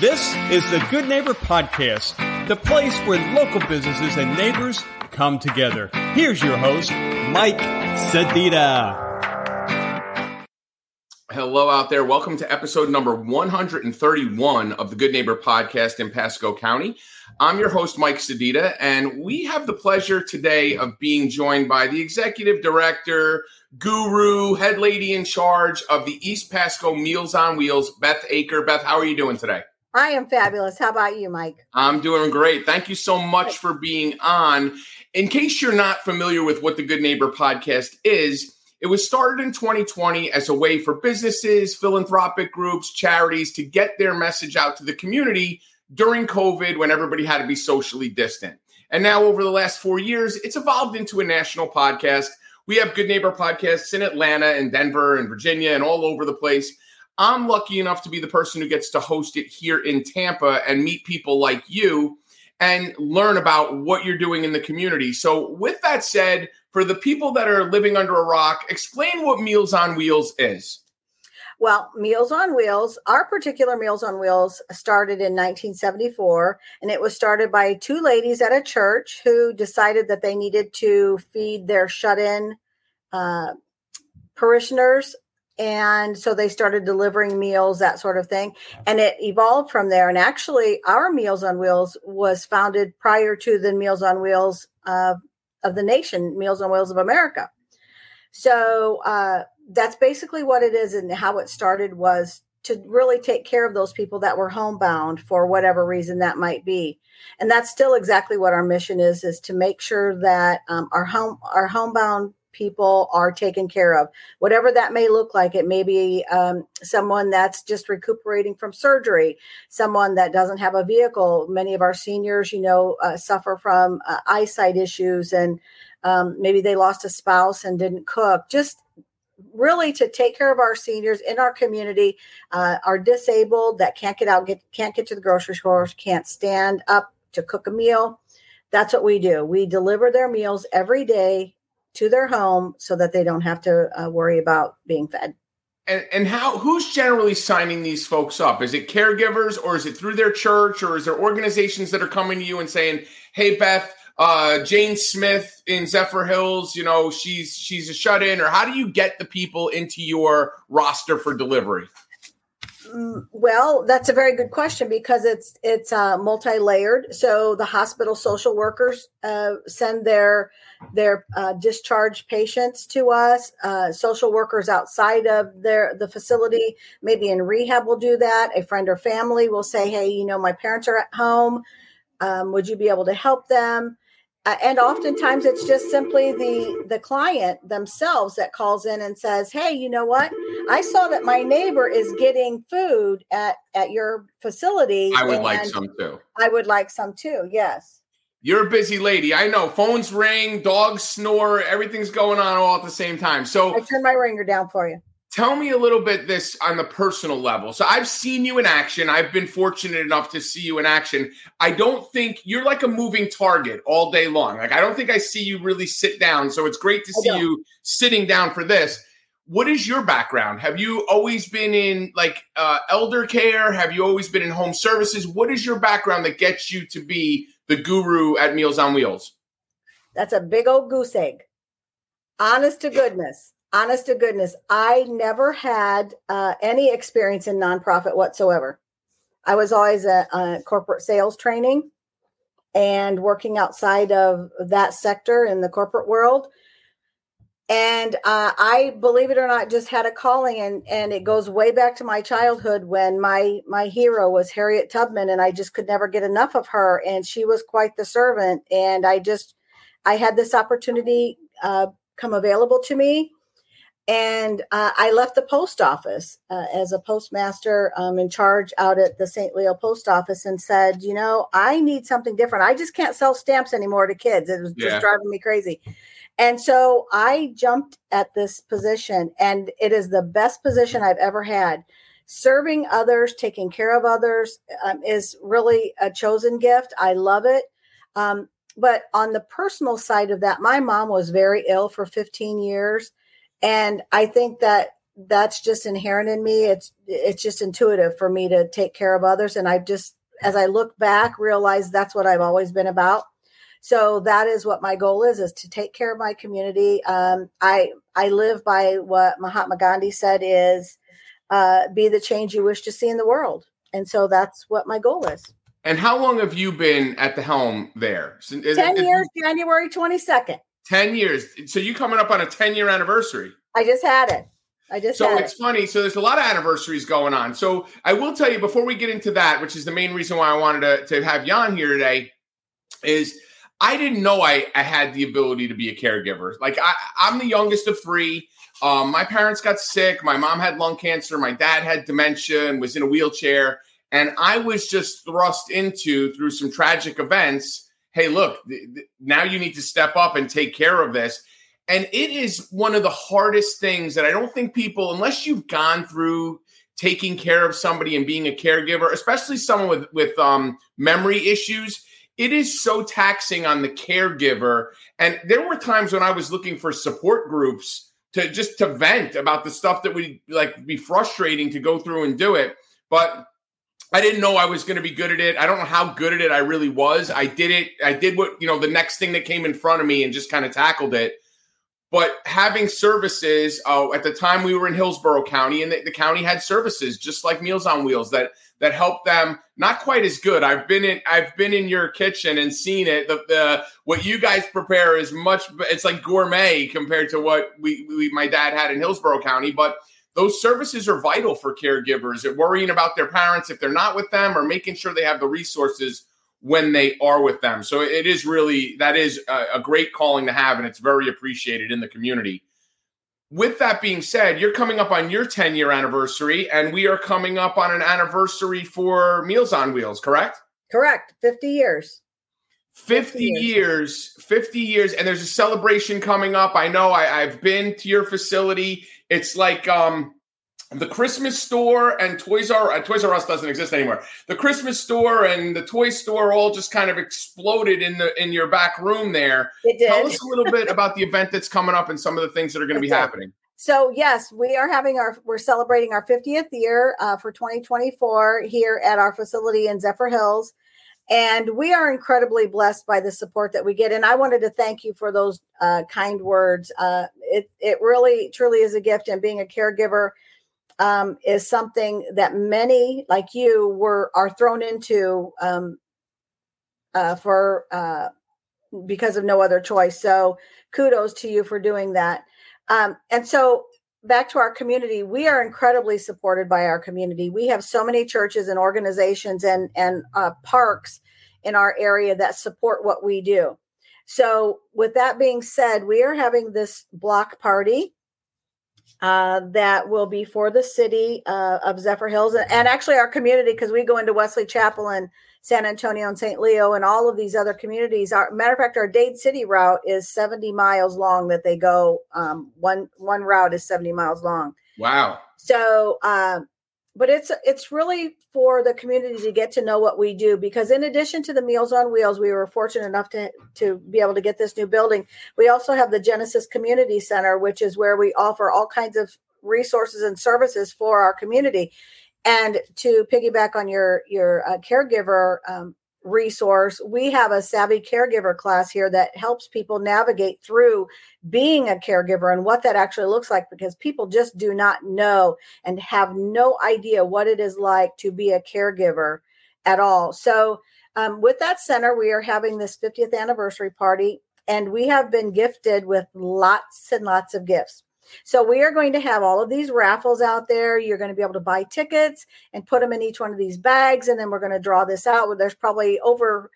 This is the Good Neighbor Podcast, the place where local businesses and neighbors come together. Here's your host, Mike Sedita. Hello out there. Welcome to episode number 131 of the Good Neighbor Podcast in Pasco County. I'm your host, Mike Sedita, and we have the pleasure today of being joined by the executive director, guru, head lady in charge of the East Pasco Meals on Wheels, Beth Aker. Beth, how are you doing today? I am fabulous. How about you, Mike? I'm doing great. Thank you so much for being on. In case you're not familiar with what the Good Neighbor podcast is, it was started in 2020 as a way for businesses, philanthropic groups, charities to get their message out to the community during COVID when everybody had to be socially distant. And now, over the last four years, it's evolved into a national podcast. We have Good Neighbor podcasts in Atlanta and Denver and Virginia and all over the place. I'm lucky enough to be the person who gets to host it here in Tampa and meet people like you and learn about what you're doing in the community. So, with that said, for the people that are living under a rock, explain what Meals on Wheels is. Well, Meals on Wheels, our particular Meals on Wheels started in 1974, and it was started by two ladies at a church who decided that they needed to feed their shut in uh, parishioners and so they started delivering meals that sort of thing. And it evolved from there. And actually our meals on wheels was founded prior to the meals on wheels uh, of the nation meals on wheels of america. So uh, that's basically what it is and how it started was to really take care of those people that were homebound for whatever reason that might be. And that's still exactly what our mission is is to make sure that um, our home our homebound people are taken care of, whatever that may look like. It may be um, someone that's just recuperating from surgery, someone that doesn't have a vehicle. Many of our seniors, you know, uh, suffer from uh, eyesight issues and um, maybe they lost a spouse and didn't cook. Just really to take care of our seniors in our community uh, are disabled that can't get out get can't get to the grocery store can't stand up to cook a meal that's what we do we deliver their meals every day to their home so that they don't have to uh, worry about being fed. And, and how who's generally signing these folks up? Is it caregivers or is it through their church or is there organizations that are coming to you and saying, "Hey Beth, uh, Jane Smith in Zephyrhills, you know, she's she's a shut in," or how do you get the people into your roster for delivery? Well, that's a very good question because it's it's uh, multi-layered. So the hospital social workers uh, send their their uh, discharged patients to us. Uh, social workers outside of their the facility, maybe in rehab, will do that. A friend or family will say, "Hey, you know, my parents are at home. Um, would you be able to help them?" Uh, and oftentimes it's just simply the the client themselves that calls in and says hey you know what? I saw that my neighbor is getting food at at your facility i would like some too. I would like some too yes. You're a busy lady. I know. Phones ring dogs snore everything's going on all at the same time. So i turn my ringer down for you tell me a little bit this on the personal level. So I've seen you in action. I've been fortunate enough to see you in action. I don't think you're like a moving target all day long. Like I don't think I see you really sit down. So it's great to see you sitting down for this. What is your background? Have you always been in like uh, elder care? Have you always been in home services? What is your background that gets you to be the guru at Meals on Wheels? That's a big old goose egg. Honest to goodness honest to goodness, I never had uh, any experience in nonprofit whatsoever. I was always a, a, corporate sales training and working outside of that sector in the corporate world. And uh, I, believe it or not, just had a calling, and and it goes way back to my childhood when my my hero was Harriet Tubman, and I just could never get enough of her, and she was quite the servant. And I just, I had this opportunity uh, come available to me, and uh, I left the post office uh, as a postmaster um, in charge out at the St. Leo post office and said, you know, I need something different. I just can't sell stamps anymore to kids. It was just yeah. driving me crazy. And so I jumped at this position, and it is the best position I've ever had. Serving others, taking care of others um, is really a chosen gift. I love it. Um, but on the personal side of that, my mom was very ill for 15 years and I think that that's just inherent in me. It's it's just intuitive for me to take care of others, and I just as I look back realize that's what I've always been about. So that is what my goal is: is to take care of my community. Um, I I live by what Mahatma Gandhi said is uh, be the change you wish to see in the world, and so that's what my goal is. And how long have you been at the helm there? Ten years, January twenty second. 10 years. So you coming up on a 10 year anniversary. I just had it. I just so it's it. funny. So there's a lot of anniversaries going on. So I will tell you before we get into that, which is the main reason why I wanted to, to have Jan here today, is I didn't know I, I had the ability to be a caregiver. Like I, I'm the youngest of three. Um, my parents got sick. My mom had lung cancer. My dad had dementia and was in a wheelchair. And I was just thrust into through some tragic events hey, look, th- th- now you need to step up and take care of this. And it is one of the hardest things that I don't think people, unless you've gone through taking care of somebody and being a caregiver, especially someone with with um, memory issues, it is so taxing on the caregiver. And there were times when I was looking for support groups to just to vent about the stuff that would like be frustrating to go through and do it. But I didn't know I was going to be good at it. I don't know how good at it I really was. I did it. I did what, you know, the next thing that came in front of me and just kind of tackled it. But having services, uh, at the time we were in Hillsborough County, and the, the, county had services just like Meals on Wheels that that helped them. Not quite as good. I've been in I've been in your kitchen and seen it. The, the what you guys prepare is much. It's like gourmet compared to what we, we my dad had in Hillsborough County, but those services are vital for caregivers and worrying about their parents if they're not with them or making sure they have the resources when they are with them. So it is really that is a, a, great calling to have, and it's very appreciated in the community. With that being said, you're coming up on your 10 year anniversary, and we are coming up on an anniversary for Meals on Wheels, correct? Correct. 50 years. 50, 50 years. years. 50 years, and there's a celebration coming up. I know I, I've been to your facility it's like um, the Christmas store and Toys R uh, Toys R Us doesn't exist anymore. The Christmas store and the toy store all just kind of exploded in the in your back room there. It did. Tell us a little bit about the event that's coming up and some of the things that are going to be happening. So yes, we are having our we're celebrating our 50th year uh, for 2024 here at our facility in Zephyrhills. And we are incredibly blessed by the support that we get. And I wanted to thank you for those uh, kind words. Uh, it, it really, truly is a gift. And being a caregiver um, is something that many like you were are thrown into um, uh, for uh, because of no other choice. So kudos to you for doing that. Um, and so back to our community we are incredibly supported by our community we have so many churches and organizations and and uh, parks in our area that support what we do so with that being said we are having this block party uh, that will be for the city uh, of Zephyrhills and actually our community because we go into Wesley Chapel and San Antonio and St. Leo and all of these other communities. Our matter of fact, our Dade City route is 70 miles long that they go. Um, one one route is 70 miles long. Wow. So, uh, but it's it's really for the community to get to know what we do because in addition to the Meals on Wheels, we were fortunate enough to to be able to get this new building. We also have the Genesis Community Center, which is where we offer all kinds of resources and services for our community. And to piggyback on your your uh, caregiver um, resource, we have a savvy caregiver class here that helps people navigate through being a caregiver and what that actually looks like because people just do not know and have no idea what it is like to be a caregiver at all. So, um, with that center, we are having this 50th anniversary party, and we have been gifted with lots and lots of gifts. So we are going to have all of these raffles out there. You're going to be able to buy tickets and put them in each one of these bags, and then we're going to draw this out. There's probably over,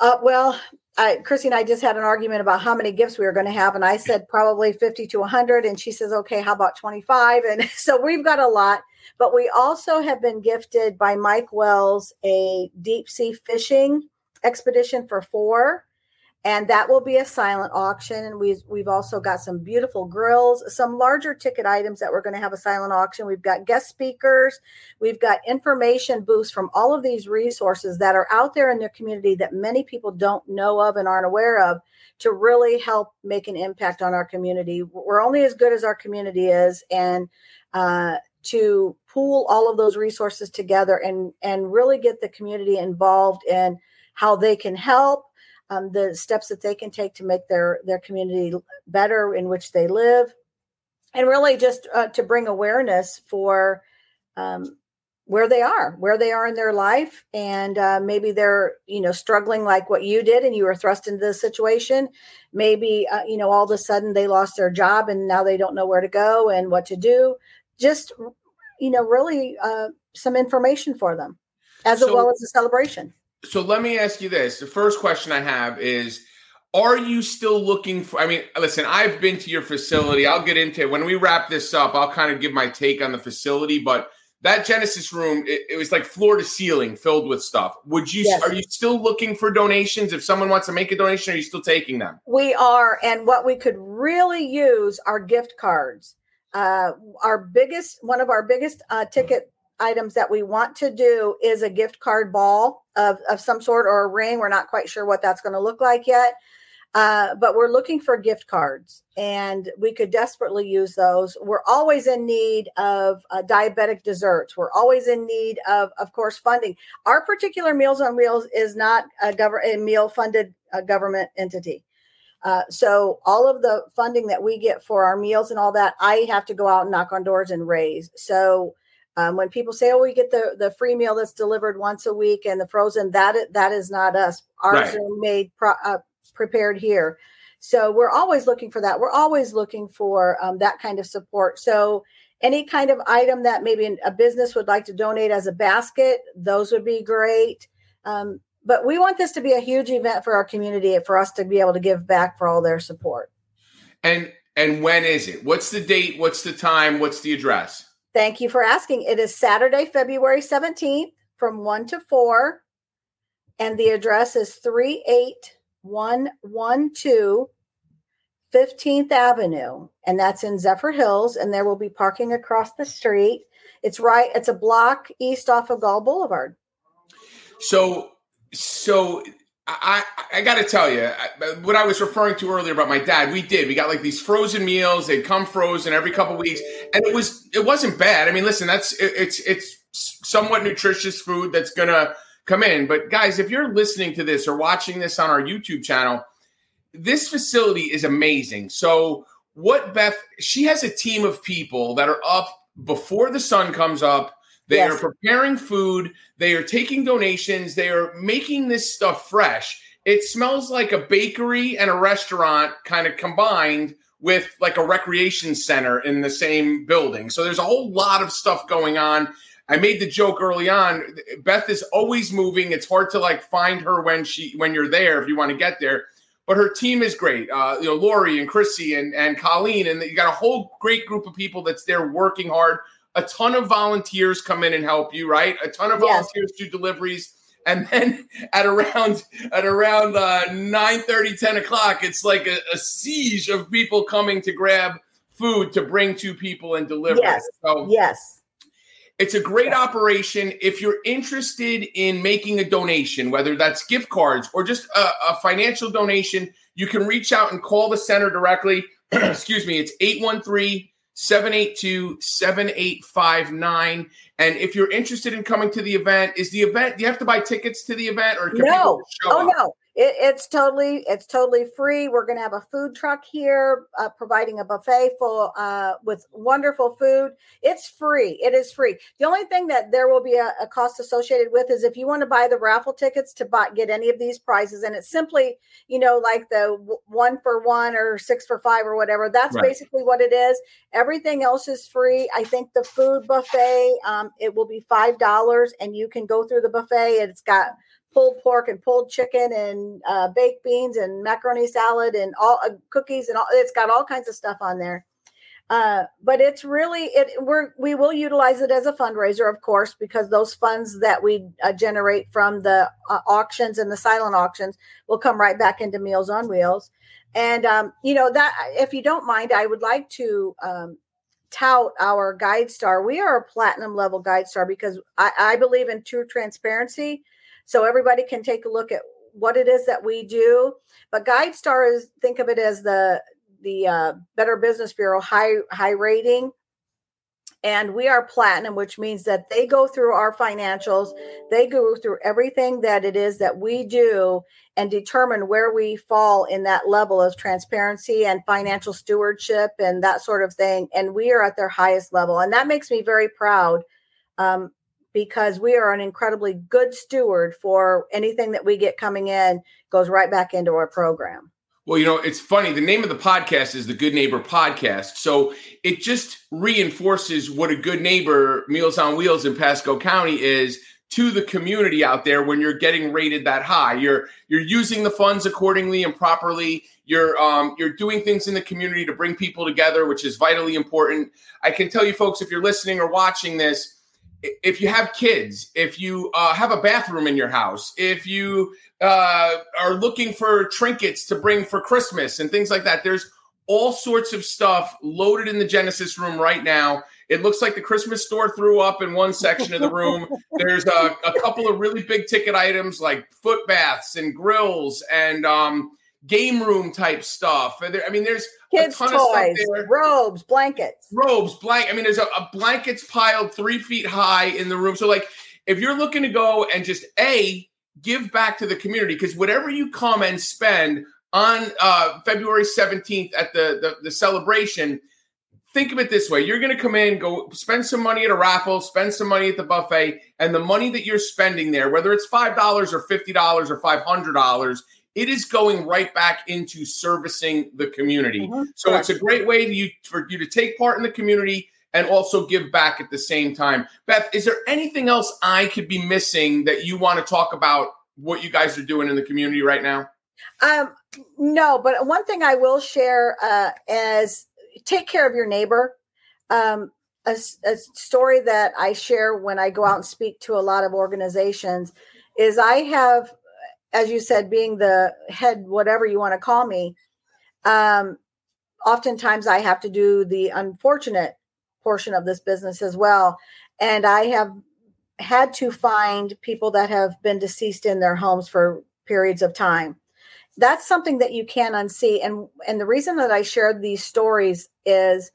uh, well, I, Chrissy and I just had an argument about how many gifts we were going to have, and I said probably 50 to 100, and she says, okay, how about 25? And so we've got a lot. But we also have been gifted by Mike Wells a deep sea fishing expedition for four and that will be a silent auction. And we've, we've also got some beautiful grills some larger ticket items that we're going to have a silent auction. We've got guest speakers. We've got information booths from all of these resources that are out there in the community that many people don't know of and aren't aware of to really help make an impact on our community. We're only as good as our community is. And uh, to pool all of those resources together and and really get the community involved in how they can help um, the steps that they can take to make their their community better in which they live. And really just uh, to bring awareness for um, where they are where they are in their life. And uh, maybe they're you know struggling like what you did and you were thrust into this situation. Maybe uh, you know all of a sudden they lost their job and now they don't know where to go and what to do. Just you know really uh, some information for them as so, well as a celebration so let me ask you this. The first question I have is are you still looking for I mean, listen, I've been to your facility. I'll get into it. When we wrap this up, I'll kind of give my take on the facility, but that Genesis room, it, it was like floor to ceiling filled with stuff. Would you yes. are you still looking for donations? If someone wants to make a donation, are you still taking them? We are, and what we could really use are gift cards. Uh, our biggest, one of our biggest uh, ticket items that we want to do is a gift card ball of, of some sort or a ring. We're not quite sure what that's going to look like yet. Uh, but we're looking for gift cards and we could desperately use those. We're always in need of uh, diabetic desserts. We're always in need of, of course, funding. Our particular Meals on Wheels is not a, gov- a meal funded uh, government entity. Uh, so all of the funding that we get for our meals and all that, I have to go out and knock on doors and raise. So um, when people say, "Oh, we get the the free meal that's delivered once a week and the frozen," that that is not us. Ours right. are made pro, uh, prepared here. So we're always looking for that. We're always looking for um, that kind of support. So any kind of item that maybe a business would like to donate as a basket, those would be great. Um, but we want this to be a huge event for our community and for us to be able to give back for all their support. And and when is it? What's the date? What's the time? What's the address? Thank you for asking. It is Saturday, February 17th from 1 to 4. And the address is 38112 15th Avenue. And that's in Zephyrhills. And there will be parking across the street. It's right, it's a block east off of Gall Boulevard. So, so I, I got to tell you, what I was referring to earlier about my dad, we did. We got like these frozen meals. They'd come frozen every couple weeks, and it was it wasn't bad. I mean, listen, that's it, it's it's somewhat nutritious food that's gonna come in. But guys, if you're listening to this or watching this on our YouTube channel, this facility is amazing. So what Beth? She has a team of people that are up before the sun comes up they yes. are preparing food. They are taking donations. They are making this stuff fresh. It smells like a bakery and a restaurant kind of combined with like a recreation center in the same building. So there's a whole lot of stuff going on. I made the joke early on. Beth is always moving. It's hard to like find her when she when you're there if you want to get there. But her team is great. Uh, you know, Lori and Chrissy and and Colleen, and you got a whole great group of people that's there working hard a ton of volunteers come in and help you, right? A ton of volunteers yes. do deliveries. And then at around at around uh, 9 30, 10 o'clock, it's like a, a, siege of people coming to grab food to bring to people and deliver. Yes. So yes. It's a great yes. operation. If you're interested in making a donation, whether that's gift cards or just a, a financial donation, you can reach out and call the center directly. Excuse me, it's 813- 782 7859. And if you're interested in coming to the event, is the event, do you have to buy tickets to the event or can no. oh, up? no. It, it's totally it's totally free. We're going to have a food truck here, uh, providing a buffet full uh, with wonderful food. It's free. It is free. The only thing that there will be a, a cost associated with is if you want to buy the raffle tickets to buy, get any of these prizes, and it's simply you know like the one for one or six for five or whatever. That's right. basically what it is. Everything else is free. I think the food buffet um, it will be five dollars, and you can go through the buffet. It's got pulled pork and pulled chicken and uh, baked beans and macaroni salad and all uh, cookies and all. It's got all kinds of stuff on there. Uh, but it's really it we're we will utilize it as a fundraiser of course because those funds that we uh, generate from the uh, auctions and the silent auctions will come right back into meals on wheels and um, you know that if you don't mind i would like to um, tout our GuideStar we are a platinum level GuideStar because I, I believe in true transparency so everybody can take a look at what it is that we do but GuideStar is think of it as the the uh, Better Business Bureau high high rating, and we are platinum, which means that they go through our financials, they go through everything that it is that we do, and determine where we fall in that level of transparency and financial stewardship and that sort of thing. And we are at their highest level, and that makes me very proud. Um, because we are an incredibly good steward for anything that we get coming in goes right back into our program. Well, you know, it's funny. The name of the podcast is the Good Neighbor Podcast. So it just reinforces what a good neighbor Meals on Wheels in Pasco County is to the community out there when you're getting rated that high. You're you're using the funds accordingly and properly. You're um, you're doing things in the community to bring people together, which is vitally important. I can tell you folks, if you're listening or watching this, if you have kids, if you uh, have a bathroom in your house, if you uh, are looking for trinkets to bring for Christmas and things like that, there's all sorts of stuff loaded in the Genesis room right now. It looks like the Christmas store threw up in one section of the room. There's a, a couple of really big ticket items like foot baths and grills and um, game room type stuff. There, I mean, there's kids' toys, robes, blankets, robes, blank. I mean, there's a, a blankets piled three feet high in the room. So, like, if you're looking to go and just a give back to the community, because whatever you come and spend on uh, February 17th at the, the the celebration. Think of it this way: you're going to come in, go spend some money at a raffle, spend some money at the buffet, and the money that you're spending there, whether it's five dollars or fifty dollars or five hundred dollars, it is going right back into servicing the community. Mm-hmm. So it's a great way to you, for you to take part in the community and also give back at the same time. Beth, is there anything else I could be missing that you want to talk about what you guys are doing in the community right now? Um, no, but one thing I will share uh, is take care of your neighbor. Um, a, a story that I share when I go out and speak to a lot of organizations is I have as you said, being the head, whatever you want to call me, um, oftentimes I have to do the unfortunate portion of this business as well. And I have had to find people that have been deceased in their homes for periods of time. That's something that you can unsee. And and the reason that I shared these stories is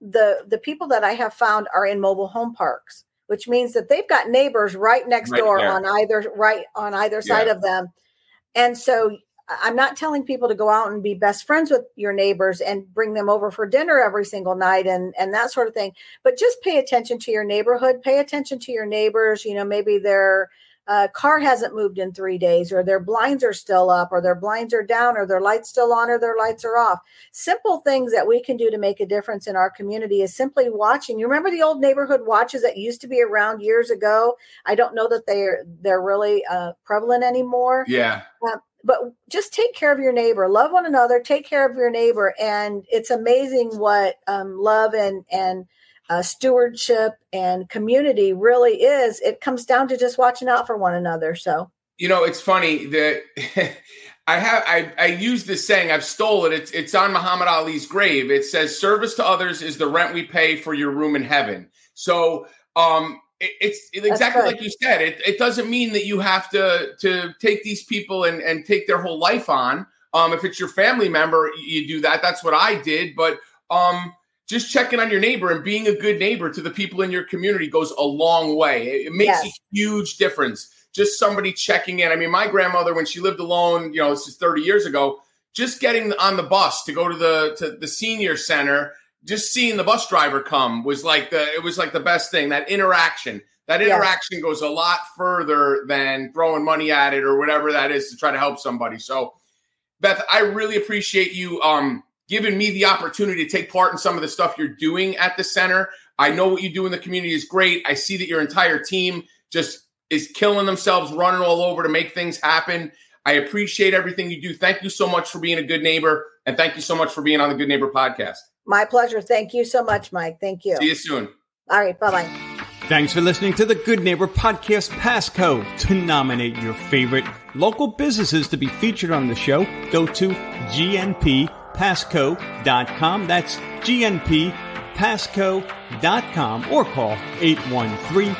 the the people that I have found are in mobile home parks which means that they've got neighbors right next right door there. on either right on either side yeah. of them. And so I'm not telling people to go out and be best friends with your neighbors and bring them over for dinner every single night and and that sort of thing. But just pay attention to your neighborhood, pay attention to your neighbors, you know, maybe they're uh, car hasn't moved in three days, or their blinds are still up, or their blinds are down, or their lights still on, or their lights are off. Simple things that we can do to make a difference in our community is simply watching. You remember the old neighborhood watches that used to be around years ago? I don't know that they're they're really uh, prevalent anymore. Yeah. Uh, but just take care of your neighbor love one another take care of your neighbor and it's amazing what um, love and and uh, stewardship and community really is. It comes down to just watching out for one another. So, you know, it's funny that I have I, I use this saying. I've stole it. It's it's on Muhammad Ali's grave. It says, "Service to others is the rent we pay for your room in heaven." So, um, it, it's exactly like you said. It it doesn't mean that you have to to take these people and and take their whole life on. Um, if it's your family member, you do that. That's what I did. But um, just checking on your neighbor and being a good neighbor to the people in your community goes a long way. It, makes yes. a huge difference. Just somebody checking in. I mean, my grandmother, when she lived alone, you know, this is 30 years ago, just getting on the bus to go to the to the senior center, just seeing the bus driver come was like the it was like the best thing. That interaction. That interaction goes a lot further than throwing money at it or whatever that is to try to help somebody. So, Beth, I really appreciate you um given me the opportunity to take part in some of the stuff you're doing at the center. I know what you do in the community is great. I see that your entire team just is killing themselves, running all over to make things happen. I appreciate everything you do. Thank you so much for being a good neighbor. And thank you so much for being on the Good Neighbor podcast. My pleasure. Thank you so much, Mike. Thank you. See you soon. All right. Bye bye. Thanks for listening to the Good Neighbor Podcast Pasco. To nominate your favorite local businesses to be featured on the show, go to gnppasco.com. That's gnppasco.com or call 813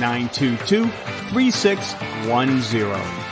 922 3610.